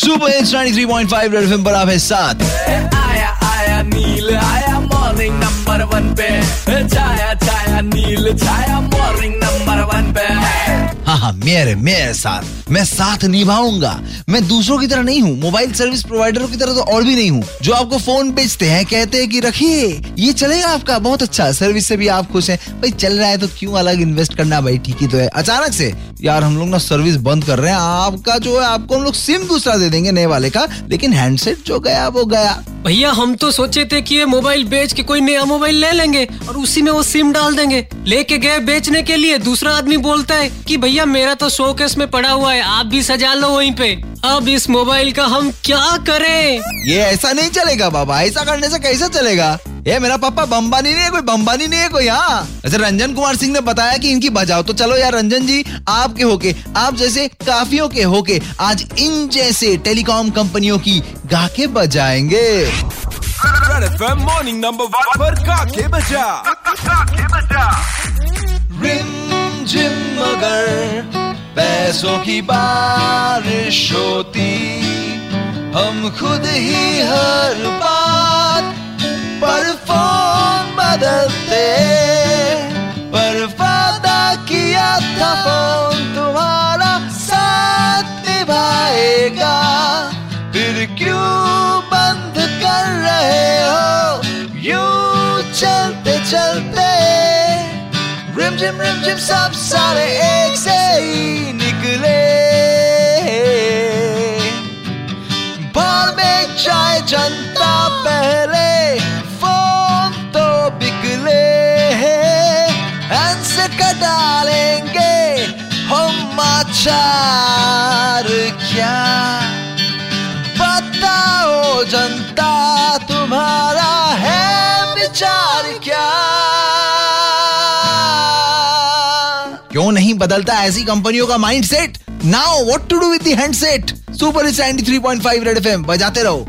Super hits 93.5 red FM पर आप है साथ। आया आया नील, आया मॉर्निंग नंबर वन पे। छाया छाया नील छाया मेरे मेरे साथ, मैं साथ निभाऊँगा। मैं दूसरों की तरह नहीं हूँ, मोबाइल सर्विस प्रोवाइडरों की तरह तो और भी नहीं हूँ। जो आपको फ़ोन बेचते हैं, कहते हैं कि, रखिए, ये चलेगा आपका, बहुत अच्छा सर्विस से भी आप खुश हैं। भाई, चल रहा है तो क्यों अलग इन्वेस्ट करना भाई, ठीक ही तो है। अचानक से, यार, हम लोग ना सर्विस बंद कर रहे हैं, आपका जो है, आपको हम लोग सिम दूसरा दे देंगे नए वाले का, लेकिन हैंडसेट जो गया, वो गया। भैया, हम तो सोचे थे कि ये मोबाइल बेच के कोई नया मोबाइल ले लेंगे और उसी में वो सिम डाल देंगे। लेके गए बेचने के लिए। दूसरा आदमी बोलता है कि भैया, मेरा तो शोकेस में पड़ा हुआ है, आप भी सजा लो वहीं पे। अब इस मोबाइल का हम क्या करें? ये ऐसा नहीं चलेगा बाबा ऐसा करने से कैसे चलेगा? ये मेरा पापा बम्बानी नहीं है कोई बम्बानी नहीं है कोई यहाँ ऐसे रंजन कुमार सिंह ने बताया कि इनकी बजाओ तो चलो यार रंजन जी आपके होके आप जैसे काफियों के होके आज इन जैसे टेलीकॉम कंपनियों की गाके बजाएँगे। मॉर्निंग नंबर वन पर काके बजा। पैसों की बारिश होती, हम खुद ही हर बात पर फ़ोन बदलते। पर वादा किया था फ़ोन तुम्हारा साथ निभाएगा। फिर क्यों बंद कर रहे हो? यूँ चलते चलते रिम जिम रिम सब सारे एक से ही निकले बार में चाय जनता पहले फ़ोन तो बिकले का डालेंगे हम आचार क्या? बताओ जनता तुम्हारा है विचार क्या? क्यों नहीं बदलता ऐसी कंपनियों का mind set now what to do with handset super 93.5 red FM बजाते रहो।